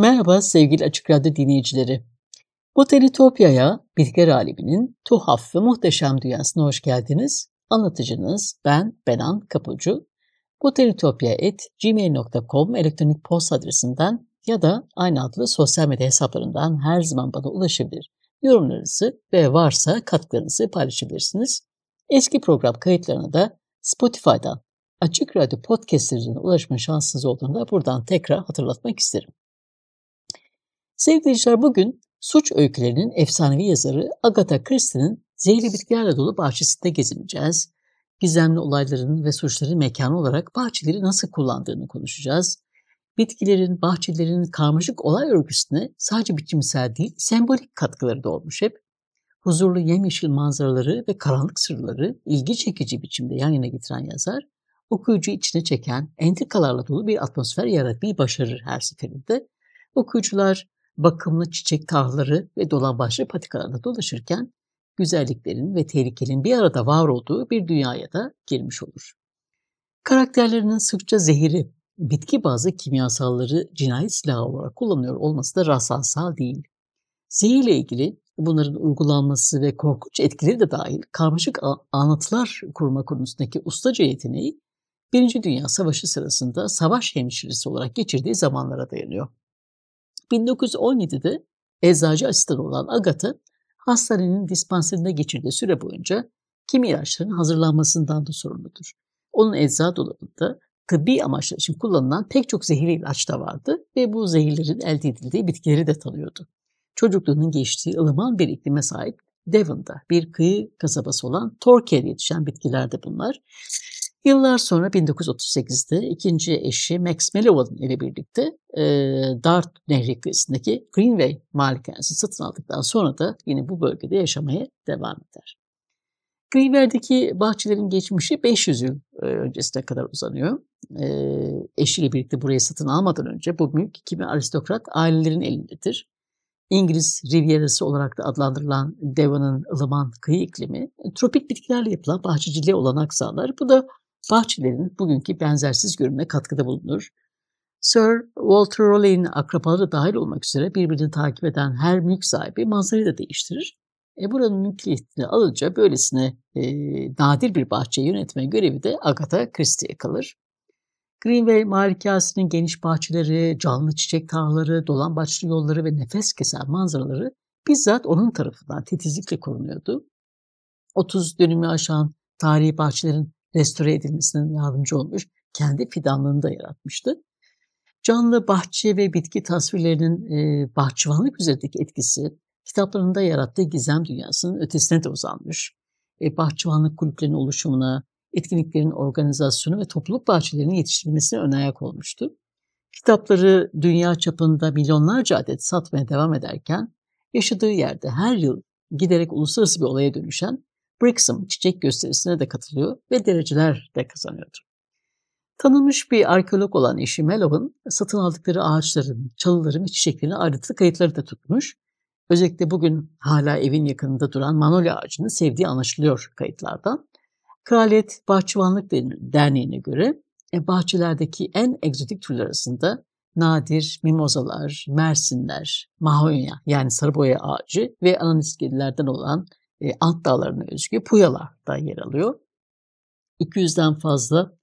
Merhaba sevgili Açık Radyo dinleyicileri. Botanitopya'ya, bitkiler aleminin tuhaf ve muhteşem dünyasına hoş geldiniz. Anlatıcınız ben Benan Kapucu. botanitopya.gmail.com elektronik posta adresinden ya da aynı adlı sosyal medya hesaplarından her zaman bana ulaşabilir. Yorumlarınızı ve varsa katkılarınızı paylaşabilirsiniz. Eski program kayıtlarına da Spotify'dan Açık Radyo podcastlerine ulaşma şansınız olduğunda buradan tekrar hatırlatmak isterim. Sevgili bugün suç öykülerinin efsanevi yazarı Agatha Christie'nin zehirli bitkilerle dolu bahçesinde gezineceğiz. Gizemli olayların ve suçların mekanı olarak bahçeleri nasıl kullandığını konuşacağız. Bitkilerin, bahçelerin karmaşık olay örgüsüne sadece biçimsel değil, sembolik katkıları da olmuş hep. Huzurlu yemyeşil manzaraları ve karanlık sırları ilgi çekici biçimde yan yana getiren yazar, okuyucu içine çeken, entrikalarla dolu bir atmosfer yaratmayı başarır her seferinde. Okuyucular bakımlı çiçek tarlaları ve dolambaçlı patikalarda dolaşırken güzelliklerin ve tehlikenin bir arada var olduğu bir dünyaya da girmiş olur. Karakterlerinin sıkça zehiri, bitki bazı kimyasalları cinayet silahı olarak kullanıyor olması da rastlantısal değil. Zehirle ilgili bunların uygulanması ve korkunç etkileri de dahil karmaşık anlatılar kurma konusundaki ustaca yeteneği Birinci Dünya Savaşı sırasında savaş hemşiresi olarak geçirdiği zamanlara dayanıyor. 1917'de eczacı asistanı olan Agatha, hastanenin dispanserinde geçirdiği süre boyunca kimi ilaçların hazırlanmasından da sorumludur. Onun eczacı dolabında tıbbi amaçlar için kullanılan pek çok zehirli ilaç da vardı ve bu zehirlerin elde edildiği bitkileri de tanıyordu. Çocukluğunun geçtiği ılıman bir iklime sahip Devon'da bir kıyı kasabası olan Torquay'de yetişen bitkiler de bunlar. Yıllar sonra 1938'de ikinci eşi Max Mellow'un ile birlikte e, Dart Nehri kıyısındaki Greenway malikanesi satın aldıktan sonra da yine bu bölgede yaşamaya devam eder. Greenway'deki bahçelerin geçmişi 500 yıl e, öncesine kadar uzanıyor. E, eşiyle birlikte burayı satın almadan önce bu mülk kimi aristokrat ailelerin elindedir. İngiliz Rivierası olarak da adlandırılan Devon'ın ılıman kıyı iklimi, tropik bitkilerle yapılan bahçeciliğe olanak sağlar. Bu da bahçelerin bugünkü benzersiz görünümüne katkıda bulunur. Sir Walter Raleigh'in akrabaları dahil olmak üzere birbirini takip eden her mülk sahibi manzarayı da değiştirir. E buranın mülkiyetini alınca böylesine e, nadir bir bahçeyi yönetme görevi de Agatha Christie'ye kalır. Greenway malikasının geniş bahçeleri, canlı çiçek tarlaları, dolambaçlı yolları ve nefes kesen manzaraları bizzat onun tarafından titizlikle korunuyordu. 30 dönümü aşan tarihi bahçelerin restore edilmesine yardımcı olmuş, kendi fidanlığını da yaratmıştı. Canlı bahçe ve bitki tasvirlerinin e, bahçıvanlık üzerindeki etkisi kitaplarında yarattığı gizem dünyasının ötesine de uzanmış. E, bahçıvanlık kulüplerinin oluşumuna, etkinliklerin organizasyonu ve topluluk bahçelerinin yetiştirilmesine ön ayak olmuştu. Kitapları dünya çapında milyonlarca adet satmaya devam ederken yaşadığı yerde her yıl giderek uluslararası bir olaya dönüşen Brixham çiçek gösterisine de katılıyor ve dereceler de kazanıyordu. Tanınmış bir arkeolog olan eşi Mellow'un satın aldıkları ağaçların, çalıların ve çiçeklerin ayrıntılı kayıtları da tutmuş. Özellikle bugün hala evin yakınında duran manolya ağacını sevdiği anlaşılıyor kayıtlardan. Kraliyet Bahçıvanlık Derneği'ne göre e, bahçelerdeki en egzotik türler arasında nadir mimozalar, mersinler, mahonya yani sarıboya ağacı ve ananiskelilerden olan e, Ant Dağları'na özgü puyalar da yer alıyor. 200'den fazla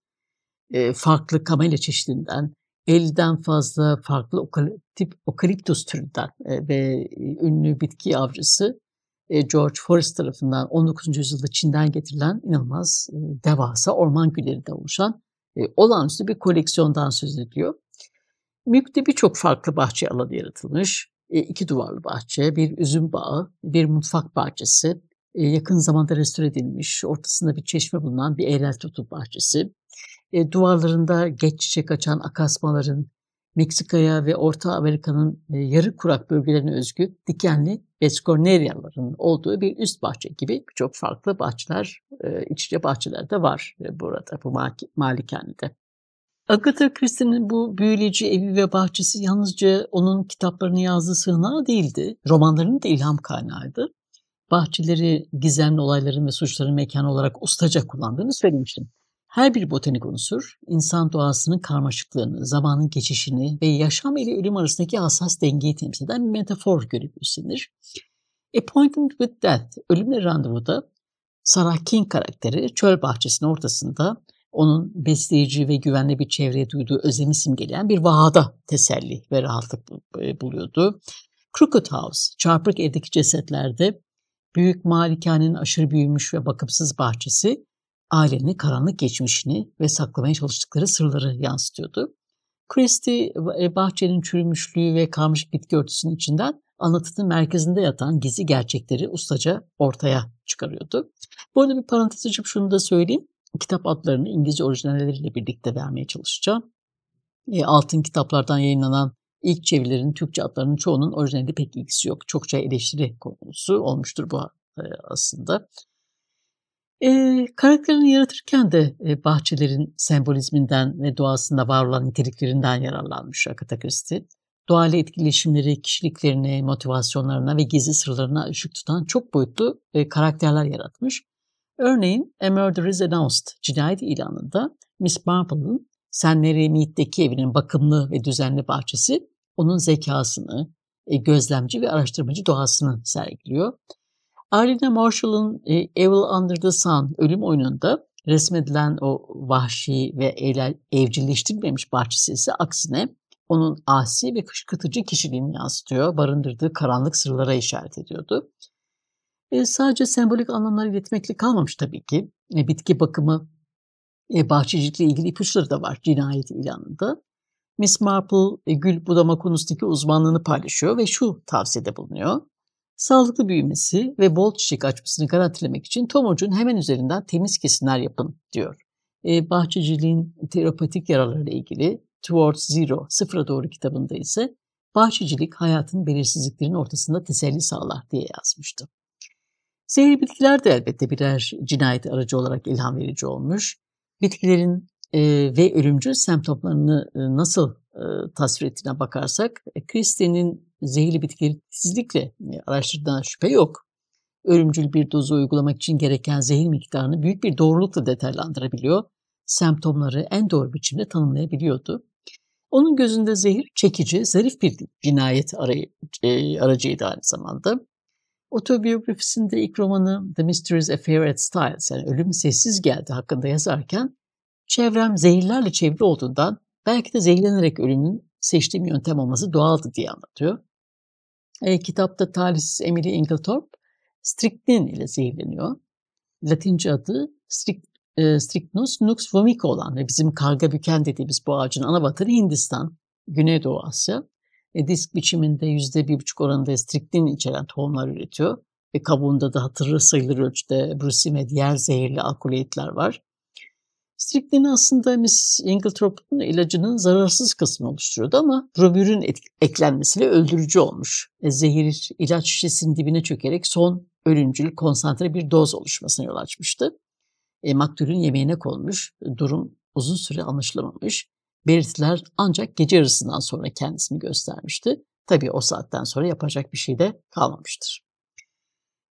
e, farklı kamelya çeşidinden, 50'den fazla farklı okaliptip, okaliptus türünden e, ve ünlü bitki avcısı e, George Forrest tarafından 19. yüzyılda Çin'den getirilen inanılmaz e, devasa orman güllerinden oluşan e, olağanüstü bir koleksiyondan söz ediliyor. Mülkte birçok farklı bahçe alanı yaratılmış. e, iki duvarlı bahçe, bir üzüm bağı, bir mutfak bahçesi, e, yakın zamanda restore edilmiş, ortasında bir çeşme bulunan bir eğrel tutu bahçesi, e, duvarlarında geç çiçek açan akasmaların, Meksika'ya ve Orta Amerika'nın e, yarı kurak bölgelerine özgü dikenli beskorneriyaların olduğu bir üst bahçe gibi birçok farklı bahçeler, e, iç içe bahçeler de var e, burada bu malikanede. Agatha Christie'nin bu büyüleyici evi ve bahçesi yalnızca onun kitaplarını yazdığı sığınağı değildi. Romanlarının da ilham kaynağıydı. Bahçeleri gizemli olayların ve suçların mekanı olarak ustaca kullandığını söylemiştim. Her bir botanik unsur, insan doğasının karmaşıklığını, zamanın geçişini ve yaşam ile ölüm arasındaki hassas dengeyi temsil eden bir metafor görüp üstlenir. Appointment with Death, ölümle randevuda Sarah King karakteri çöl bahçesinin ortasında onun besleyici ve güvenli bir çevreye duyduğu özlemi simgeleyen bir vahada teselli ve rahatlık e, buluyordu. Crooked House, çarpık evdeki cesetlerde büyük malikanenin aşırı büyümüş ve bakımsız bahçesi ailenin karanlık geçmişini ve saklamaya çalıştıkları sırları yansıtıyordu. Christie bahçenin çürümüşlüğü ve karmaşık bitki örtüsünün içinden anlatının merkezinde yatan gizli gerçekleri ustaca ortaya çıkarıyordu. Bu arada bir parantez açıp şunu da söyleyeyim. Kitap adlarını İngilizce orijinalleriyle birlikte vermeye çalışacağım. E, altın kitaplardan yayınlanan ilk çevirilerin Türkçe adlarının çoğunun orijinalde pek ilgisi yok. Çokça eleştiri konusu olmuştur bu e, aslında. E, karakterini yaratırken de e, bahçelerin sembolizminden ve doğasında var olan niteliklerinden yararlanmış Agatha Christie. Doğayla etkileşimleri, kişiliklerine, motivasyonlarına ve gizli sırlarına ışık tutan çok boyutlu e, karakterler yaratmış. Örneğin A Murder is Announced cinayet ilanında Miss Marple'ın Mary Mead'deki evinin bakımlı ve düzenli bahçesi onun zekasını, e, gözlemci ve araştırmacı doğasını sergiliyor. Arlene Marshall'ın e, Evil Under the Sun ölüm oyununda resmedilen o vahşi ve evcilleştirilmemiş bahçesi ise aksine onun asi ve kışkırtıcı kişiliğini yansıtıyor, barındırdığı karanlık sırlara işaret ediyordu. E, sadece sembolik anlamlar iletmekle kalmamış tabii ki. E, bitki bakımı, e, bahçecilikle ilgili ipuçları da var cinayet ilanında. Miss Marple e, gül budama konusundaki uzmanlığını paylaşıyor ve şu tavsiyede bulunuyor. Sağlıklı büyümesi ve bol çiçek açmasını garantilemek için tomurcuğun hemen üzerinden temiz kesimler yapın diyor. E, bahçeciliğin terapatik yararlarıyla ilgili Towards Zero, Sıfıra Doğru kitabında ise bahçecilik hayatın belirsizliklerin ortasında teselli sağlar diye yazmıştı. Zehirli bitkiler de elbette birer cinayet aracı olarak ilham verici olmuş. Bitkilerin e, ve ölümcül semptomlarını e, nasıl e, tasvir ettiğine bakarsak, e, Christie'nin zehirli bitkileri titizlikle e, araştırdığına şüphe yok. Ölümcül bir dozu uygulamak için gereken zehir miktarını büyük bir doğrulukla detaylandırabiliyor. Semptomları en doğru biçimde tanımlayabiliyordu. Onun gözünde zehir çekici, zarif bir cinayet arayı, e, aracıydı aynı zamanda. Otobiyografisinde ilk romanı The Mysterious Affair at Styles yani Ölüm Sessiz Geldi hakkında yazarken çevrem zehirlerle çevrili olduğundan belki de zehirlenerek ölümün seçtiğim yöntem olması doğaldı diye anlatıyor. E, kitapta talihsiz Emily Inglethorpe strychnine ile zehirleniyor. Latince adı strict, e, Strychnus nux vomica olan ve bizim karga büken dediğimiz bu ağacın ana vatanı Hindistan, Güneydoğu Asya e, disk biçiminde %1,5 oranında striktin içeren tohumlar üretiyor. Ve kabuğunda da hatırı sayılır ölçüde brusin ve diğer zehirli alkaloidler var. Striktin aslında Miss Inglethorpe'un ilacının zararsız kısmını oluşturuyordu ama bromürün eklenmesiyle öldürücü olmuş. E, zehir ilaç şişesinin dibine çökerek son ölümcül konsantre bir doz oluşmasına yol açmıştı. E, maktulün yemeğine konmuş, durum uzun süre anlaşılamamış belirtiler ancak gece yarısından sonra kendisini göstermişti. Tabii o saatten sonra yapacak bir şey de kalmamıştır.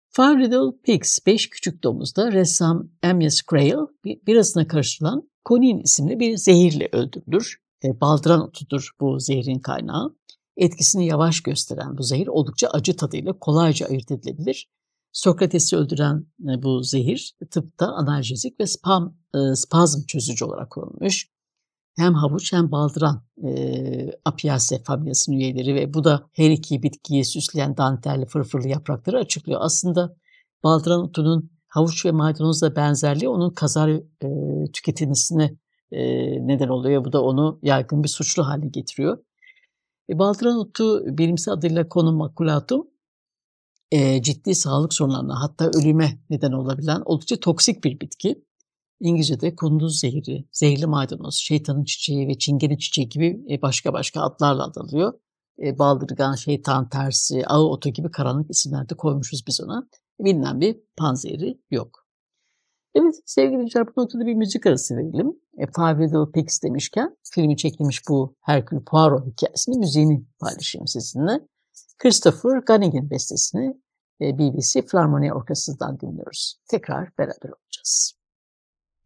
Five Little Pigs, Beş Küçük Domuz'da ressam Amyas Crail birasına karıştırılan konin isimli bir zehirle öldürülür. E, baldıran otudur bu zehrin kaynağı. Etkisini yavaş gösteren bu zehir oldukça acı tadıyla kolayca ayırt edilebilir. Sokrates'i öldüren e, bu zehir tıpta analjezik ve spam, e, spazm çözücü olarak kullanılmış hem havuç hem baldıran e, Apiaceae familyasının üyeleri ve bu da her iki bitkiyi süsleyen dantelli fırfırlı yaprakları açıklıyor. Aslında baldıran otunun havuç ve maydanozla benzerliği onun kazar e, tüketilmesine e, neden oluyor. Bu da onu yaygın bir suçlu haline getiriyor. E, baldıran otu bilimsel adıyla konum maculatum e, ciddi sağlık sorunlarına hatta ölüme neden olabilen oldukça toksik bir bitki. İngilizce'de kunduz zehri, zehirli maydanoz, şeytanın çiçeği ve çingene çiçeği gibi e, başka başka adlarla adalıyor. E, baldırgan, şeytan tersi, ağı otu gibi karanlık isimler de koymuşuz biz ona. Bilinen bir panzehri yok. Evet sevgili dinleyiciler bu noktada bir müzik arası verelim. E, Five Little Pigs demişken filmi çekilmiş bu Hercule Poirot hikayesinin müziğini paylaşayım sizinle. Christopher Gunnigan bestesini e, BBC Philharmonia Orkestrası'ndan dinliyoruz. Tekrar beraber olacağız.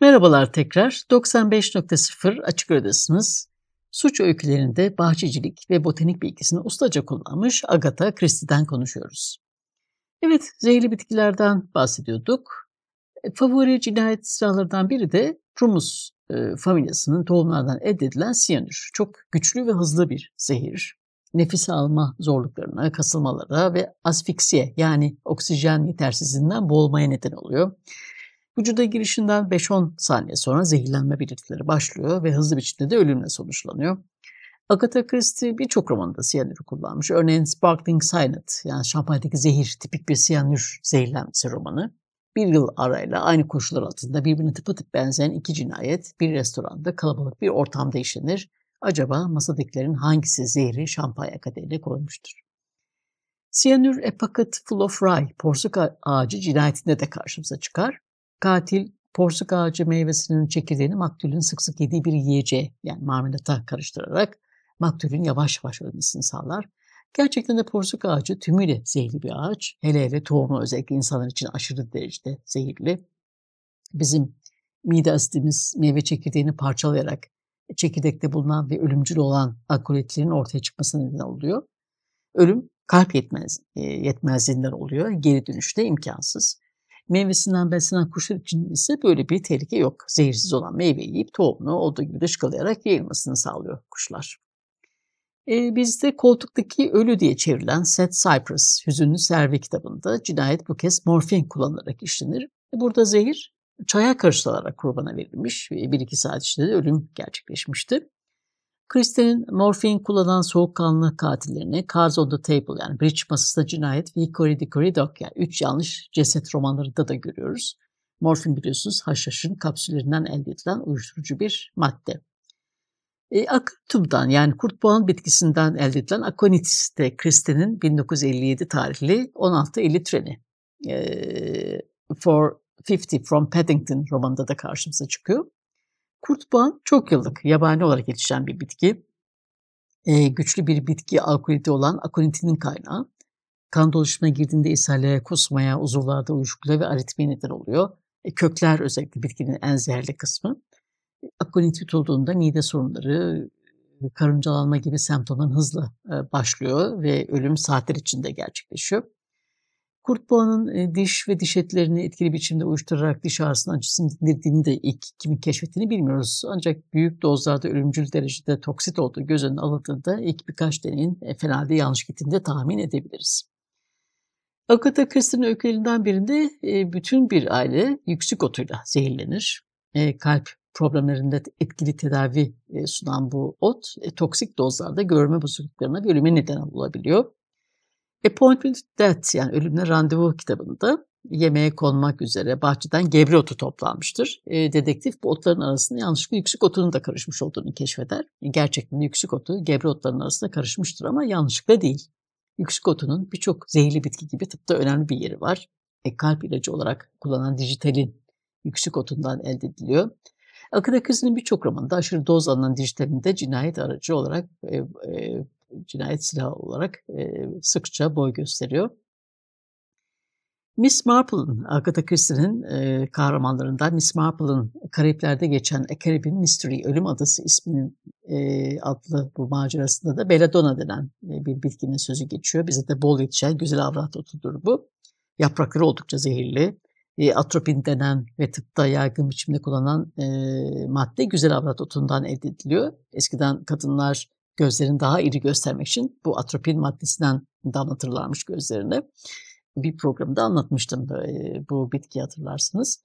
Merhabalar tekrar. 95.0 Açık Radyo'dasınız. Suç öykülerinde bahçecilik ve botanik bilgisini ustaca kullanmış Agatha Christie'den konuşuyoruz. Evet, zehirli bitkilerden bahsediyorduk. E, favori cinayet silahlarından biri de Trumus e, familyasının tohumlardan elde edilen siyanür. Çok güçlü ve hızlı bir zehir. Nefis alma zorluklarına, kasılmalara ve asfiksiye yani oksijen yetersizliğinden boğulmaya neden oluyor. Vücuda girişinden 5-10 saniye sonra zehirlenme belirtileri başlıyor ve hızlı biçimde de ölümle sonuçlanıyor. Agatha Christie birçok romanında siyanürü kullanmış. Örneğin Sparkling Cyanide yani şampanyadaki zehir tipik bir siyanür zehirlenmesi romanı. Bir yıl arayla aynı koşullar altında birbirine tıpatıp benzeyen iki cinayet bir restoranda kalabalık bir ortamda işlenir. Acaba masadakilerin hangisi zehri şampanya kadeğine koymuştur? Siyanür A Pocket Full of Rye, porsuk ağacı cinayetinde de karşımıza çıkar. Katil porsuk ağacı meyvesinin çekirdeğini maktulün sık sık yediği bir yiyeceğe yani marmelata karıştırarak maktulün yavaş yavaş ölmesini sağlar. Gerçekten de porsuk ağacı tümüyle zehirli bir ağaç. Hele hele tohumu özellikle insanlar için aşırı derecede zehirli. Bizim mide asitimiz meyve çekirdeğini parçalayarak çekirdekte bulunan ve ölümcül olan alkoletlerin ortaya çıkmasına neden oluyor. Ölüm kalp yetmez, e, yetmezliğinden oluyor. Geri dönüşte imkansız. Meyvesinden beslenen kuşlar için ise böyle bir tehlike yok. Zehirsiz olan meyveyi yiyip tohumunu olduğu gibi dışkılayarak yayılmasını sağlıyor kuşlar. E, bizde koltuktaki ölü diye çevrilen Set Cypress, Hüzünlü Servi kitabında cinayet bu kez morfin kullanılarak işlenir. Burada zehir çaya karıştırılarak kurbana verilmiş ve bir iki saat içinde de ölüm gerçekleşmişti. Kristen morfin kullanan soğukkanlı katillerini Cards on the Table yani Bridge masasında cinayet ve Hickory Dickory Dock yani üç yanlış ceset romanlarında da görüyoruz. Morfin biliyorsunuz haşhaşın kapsüllerinden elde edilen uyuşturucu bir madde. E, Aktum'dan yani kurtboğan bitkisinden elde edilen akonit de Kristen'in 1957 tarihli 1650 treni. E, For 50 from Paddington romanında da karşımıza çıkıyor. Kurtboğan çok yıllık yabani olarak yetişen bir bitki. E, güçlü bir bitki alkoliti olan akonitinin kaynağı. Kan dolaşımına girdiğinde ishale, kusmaya, uzuvlarda uyuşukluğa ve aritmiye neden oluyor. E, kökler özellikle bitkinin en zehirli kısmı. Akonit tutulduğunda mide sorunları, karıncalanma gibi semptomların hızla başlıyor ve ölüm saatler içinde gerçekleşiyor. Kurt boğanın diş ve diş etlerini etkili biçimde uyuşturarak diş ağrısının acısını dindirdiğini de ilk kimin keşfettiğini bilmiyoruz. Ancak büyük dozlarda ölümcül derecede toksit olduğu göz önüne alındığında ilk birkaç deneyin e, fena yanlış gittiğini de tahmin edebiliriz. Agatha Christie'nin öykülerinden birinde bütün bir aile yüksek otuyla zehirlenir. Kalp problemlerinde etkili tedavi e, sunan bu ot e, toksik dozlarda görme bozukluklarına ve ölüme neden olabiliyor. Appointment Death yani ölümle randevu kitabında yemeğe konmak üzere bahçeden gebre otu toplanmıştır. E, dedektif bu otların arasında yanlışlıkla yüksek otunun da karışmış olduğunu keşfeder. Gerçekten yüksek otu gebre otlarının arasında karışmıştır ama yanlışlıkla değil. Yüksek otunun birçok zehirli bitki gibi tıpta önemli bir yeri var. E, kalp ilacı olarak kullanan dijitalin yüksek otundan elde ediliyor. Akın Akız'ın birçok romanında aşırı doz alınan dijitalinde cinayet aracı olarak, e, e, cinayet silahı olarak e, sıkça boy gösteriyor. Miss Marple'ın, Agatha Christie'nin e, kahramanlarından Miss Marple'ın Karayipler'de geçen A Caribbean Mystery, Ölüm Adası isminin e, adlı bu macerasında da Belladonna denen e, bir bitkinin sözü geçiyor. Bize de bol yetişen güzel avrat otudur bu. Yaprakları oldukça zehirli e, atropin denen ve tıpta yaygın biçimde kullanılan e, madde güzel avrat otundan elde ediliyor. Eskiden kadınlar gözlerini daha iri göstermek için bu atropin maddesinden damlatırlarmış gözlerine. Bir programda anlatmıştım e, bu bitki hatırlarsınız.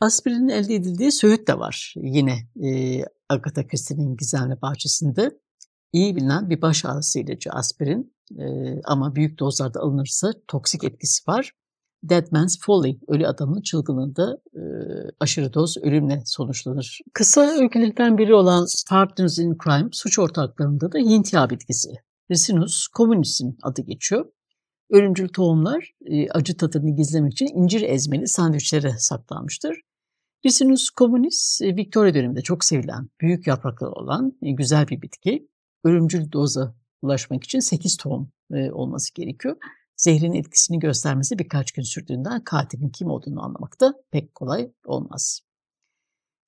Aspirinin elde edildiği söğüt de var yine e, Agatha Christie'nin gizemli bahçesinde. iyi bilinen bir baş ağrısı ilacı aspirin e, ama büyük dozlarda alınırsa toksik etkisi var. Dead Man's Folly, ölü adamın çılgınlığında e, aşırı doz ölümle sonuçlanır. Kısa öykülerden biri olan Partners in Crime, suç ortaklarında da Hint yağı bitkisi. Ricinus communis'in adı geçiyor. Ölümcül tohumlar e, acı tadını gizlemek için incir ezmeli sandviçlere saklanmıştır. Ricinus communis, e, Victoria döneminde çok sevilen, büyük yaprakları olan e, güzel bir bitki. Ölümcül doza ulaşmak için 8 tohum e, olması gerekiyor zehrin etkisini göstermesi birkaç gün sürdüğünden katilin kim olduğunu anlamak da pek kolay olmaz.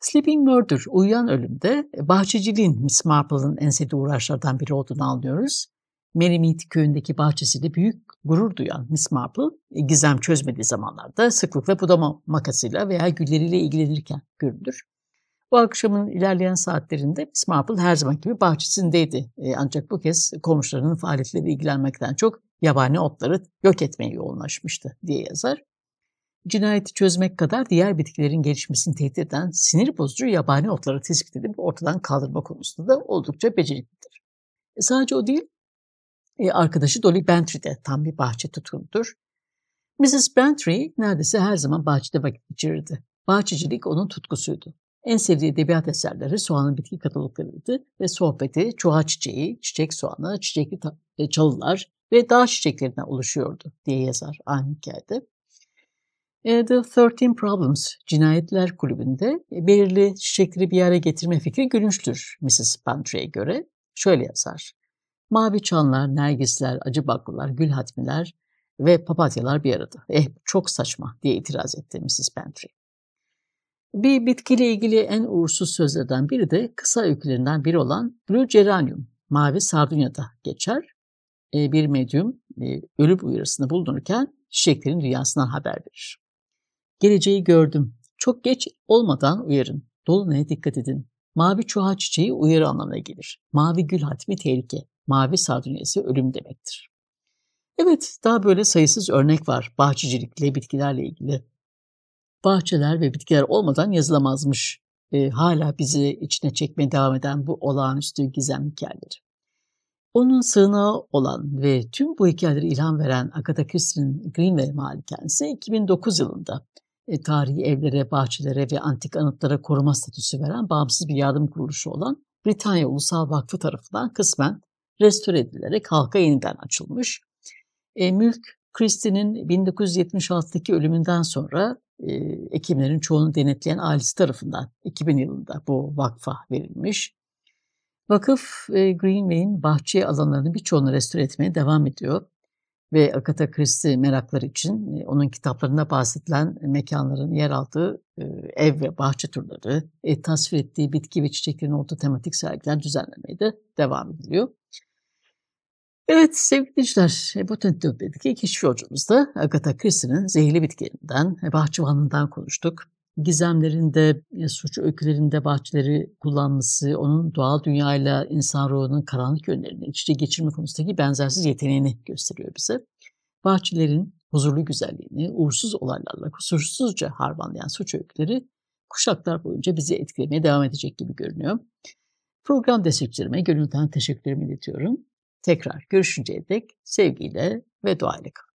Sleeping Murder, uyuyan ölümde bahçeciliğin Miss Marple'ın en sevdiği uğraşlardan biri olduğunu anlıyoruz. Merrimede köyündeki bahçesiyle büyük gurur duyan Miss Marple, gizem çözmediği zamanlarda sıklıkla budama makasıyla veya gülleriyle ilgilenirken görülür. Bu akşamın ilerleyen saatlerinde Miss Marple her zaman gibi bahçesindeydi. E, ancak bu kez komşularının faaliyetleriyle ilgilenmekten çok yabani otları yok etmeye yoğunlaşmıştı diye yazar. Cinayeti çözmek kadar diğer bitkilerin gelişmesini tehdit eden sinir bozucu yabani otları tespit edip ortadan kaldırma konusunda da oldukça beceriklidir. E sadece o değil, e, arkadaşı Dolly Bantry de tam bir bahçe tutkunudur. Mrs. Bantry neredeyse her zaman bahçede vakit geçirirdi. Bahçecilik onun tutkusuydu. En sevdiği edebiyat eserleri soğanın bitki kataloglarıydı ve sohbeti çuha çiçeği, çiçek soğanı, çiçekli e, çalılar ve dağ çiçeklerinden oluşuyordu diye yazar aynı hikayede. E, The 13 Problems Cinayetler Kulübü'nde e, belirli çiçekleri bir araya getirme fikri gülünçtür Mrs. Pantry'e göre. Şöyle yazar. Mavi çanlar, nergisler, acı baklılar, gül hatmiler ve papatyalar bir arada. Eh çok saçma diye itiraz etti Mrs. Pantry. Bir bitkiyle ilgili en uğursuz sözlerden biri de kısa öykülerinden biri olan Blue Geranium, mavi sardunyada geçer. E, bir medyum e, ölüm uyarısında bulunurken çiçeklerin dünyasından haber verir. Geleceği gördüm. Çok geç olmadan uyarın. Dolunay'a dikkat edin. Mavi çuha çiçeği uyarı anlamına gelir. Mavi gül hatmi tehlike. Mavi sardunyası ölüm demektir. Evet, daha böyle sayısız örnek var bahçecilikle, bitkilerle ilgili bahçeler ve bitkiler olmadan yazılamazmış. E, hala bizi içine çekmeye devam eden bu olağanüstü gizem hikayeleri. Onun sığınağı olan ve tüm bu hikayeleri ilham veren Agatha Christie'nin Greenway malikanesi 2009 yılında e, tarihi evlere, bahçelere ve antik anıtlara koruma statüsü veren bağımsız bir yardım kuruluşu olan Britanya Ulusal Vakfı tarafından kısmen restore edilerek halka yeniden açılmış. E, mülk Christie'nin 1976'daki ölümünden sonra e, Ekimlerin çoğunu denetleyen ailesi tarafından 2000 yılında bu vakfa verilmiş. Vakıf Greenway'in bahçe alanlarını birçoğunu restore etmeye devam ediyor ve Agatha Christie merakları için onun kitaplarında bahsedilen mekanların yer aldığı ev ve bahçe turları, tasvir ettiği bitki ve çiçeklerin olduğu tematik sergiler düzenlemeye de devam ediliyor. Evet sevgili dinleyiciler, Botanik keşif yolculuğumuzda Agatha Christie'nin zehirli bitkilerinden, bahçıvanından konuştuk. Gizemlerinde, e, suç öykülerinde bahçeleri kullanması, onun doğal dünyayla insan ruhunun karanlık yönlerini iç içe geçirme konusundaki benzersiz yeteneğini gösteriyor bize. Bahçelerin huzurlu güzelliğini uğursuz olaylarla kusursuzca harmanlayan suç öyküleri kuşaklar boyunca bizi etkilemeye devam edecek gibi görünüyor. Program destekçilerime gönülden teşekkürlerimi iletiyorum. Tekrar görüşünceye dek sevgiyle ve duayla kalın.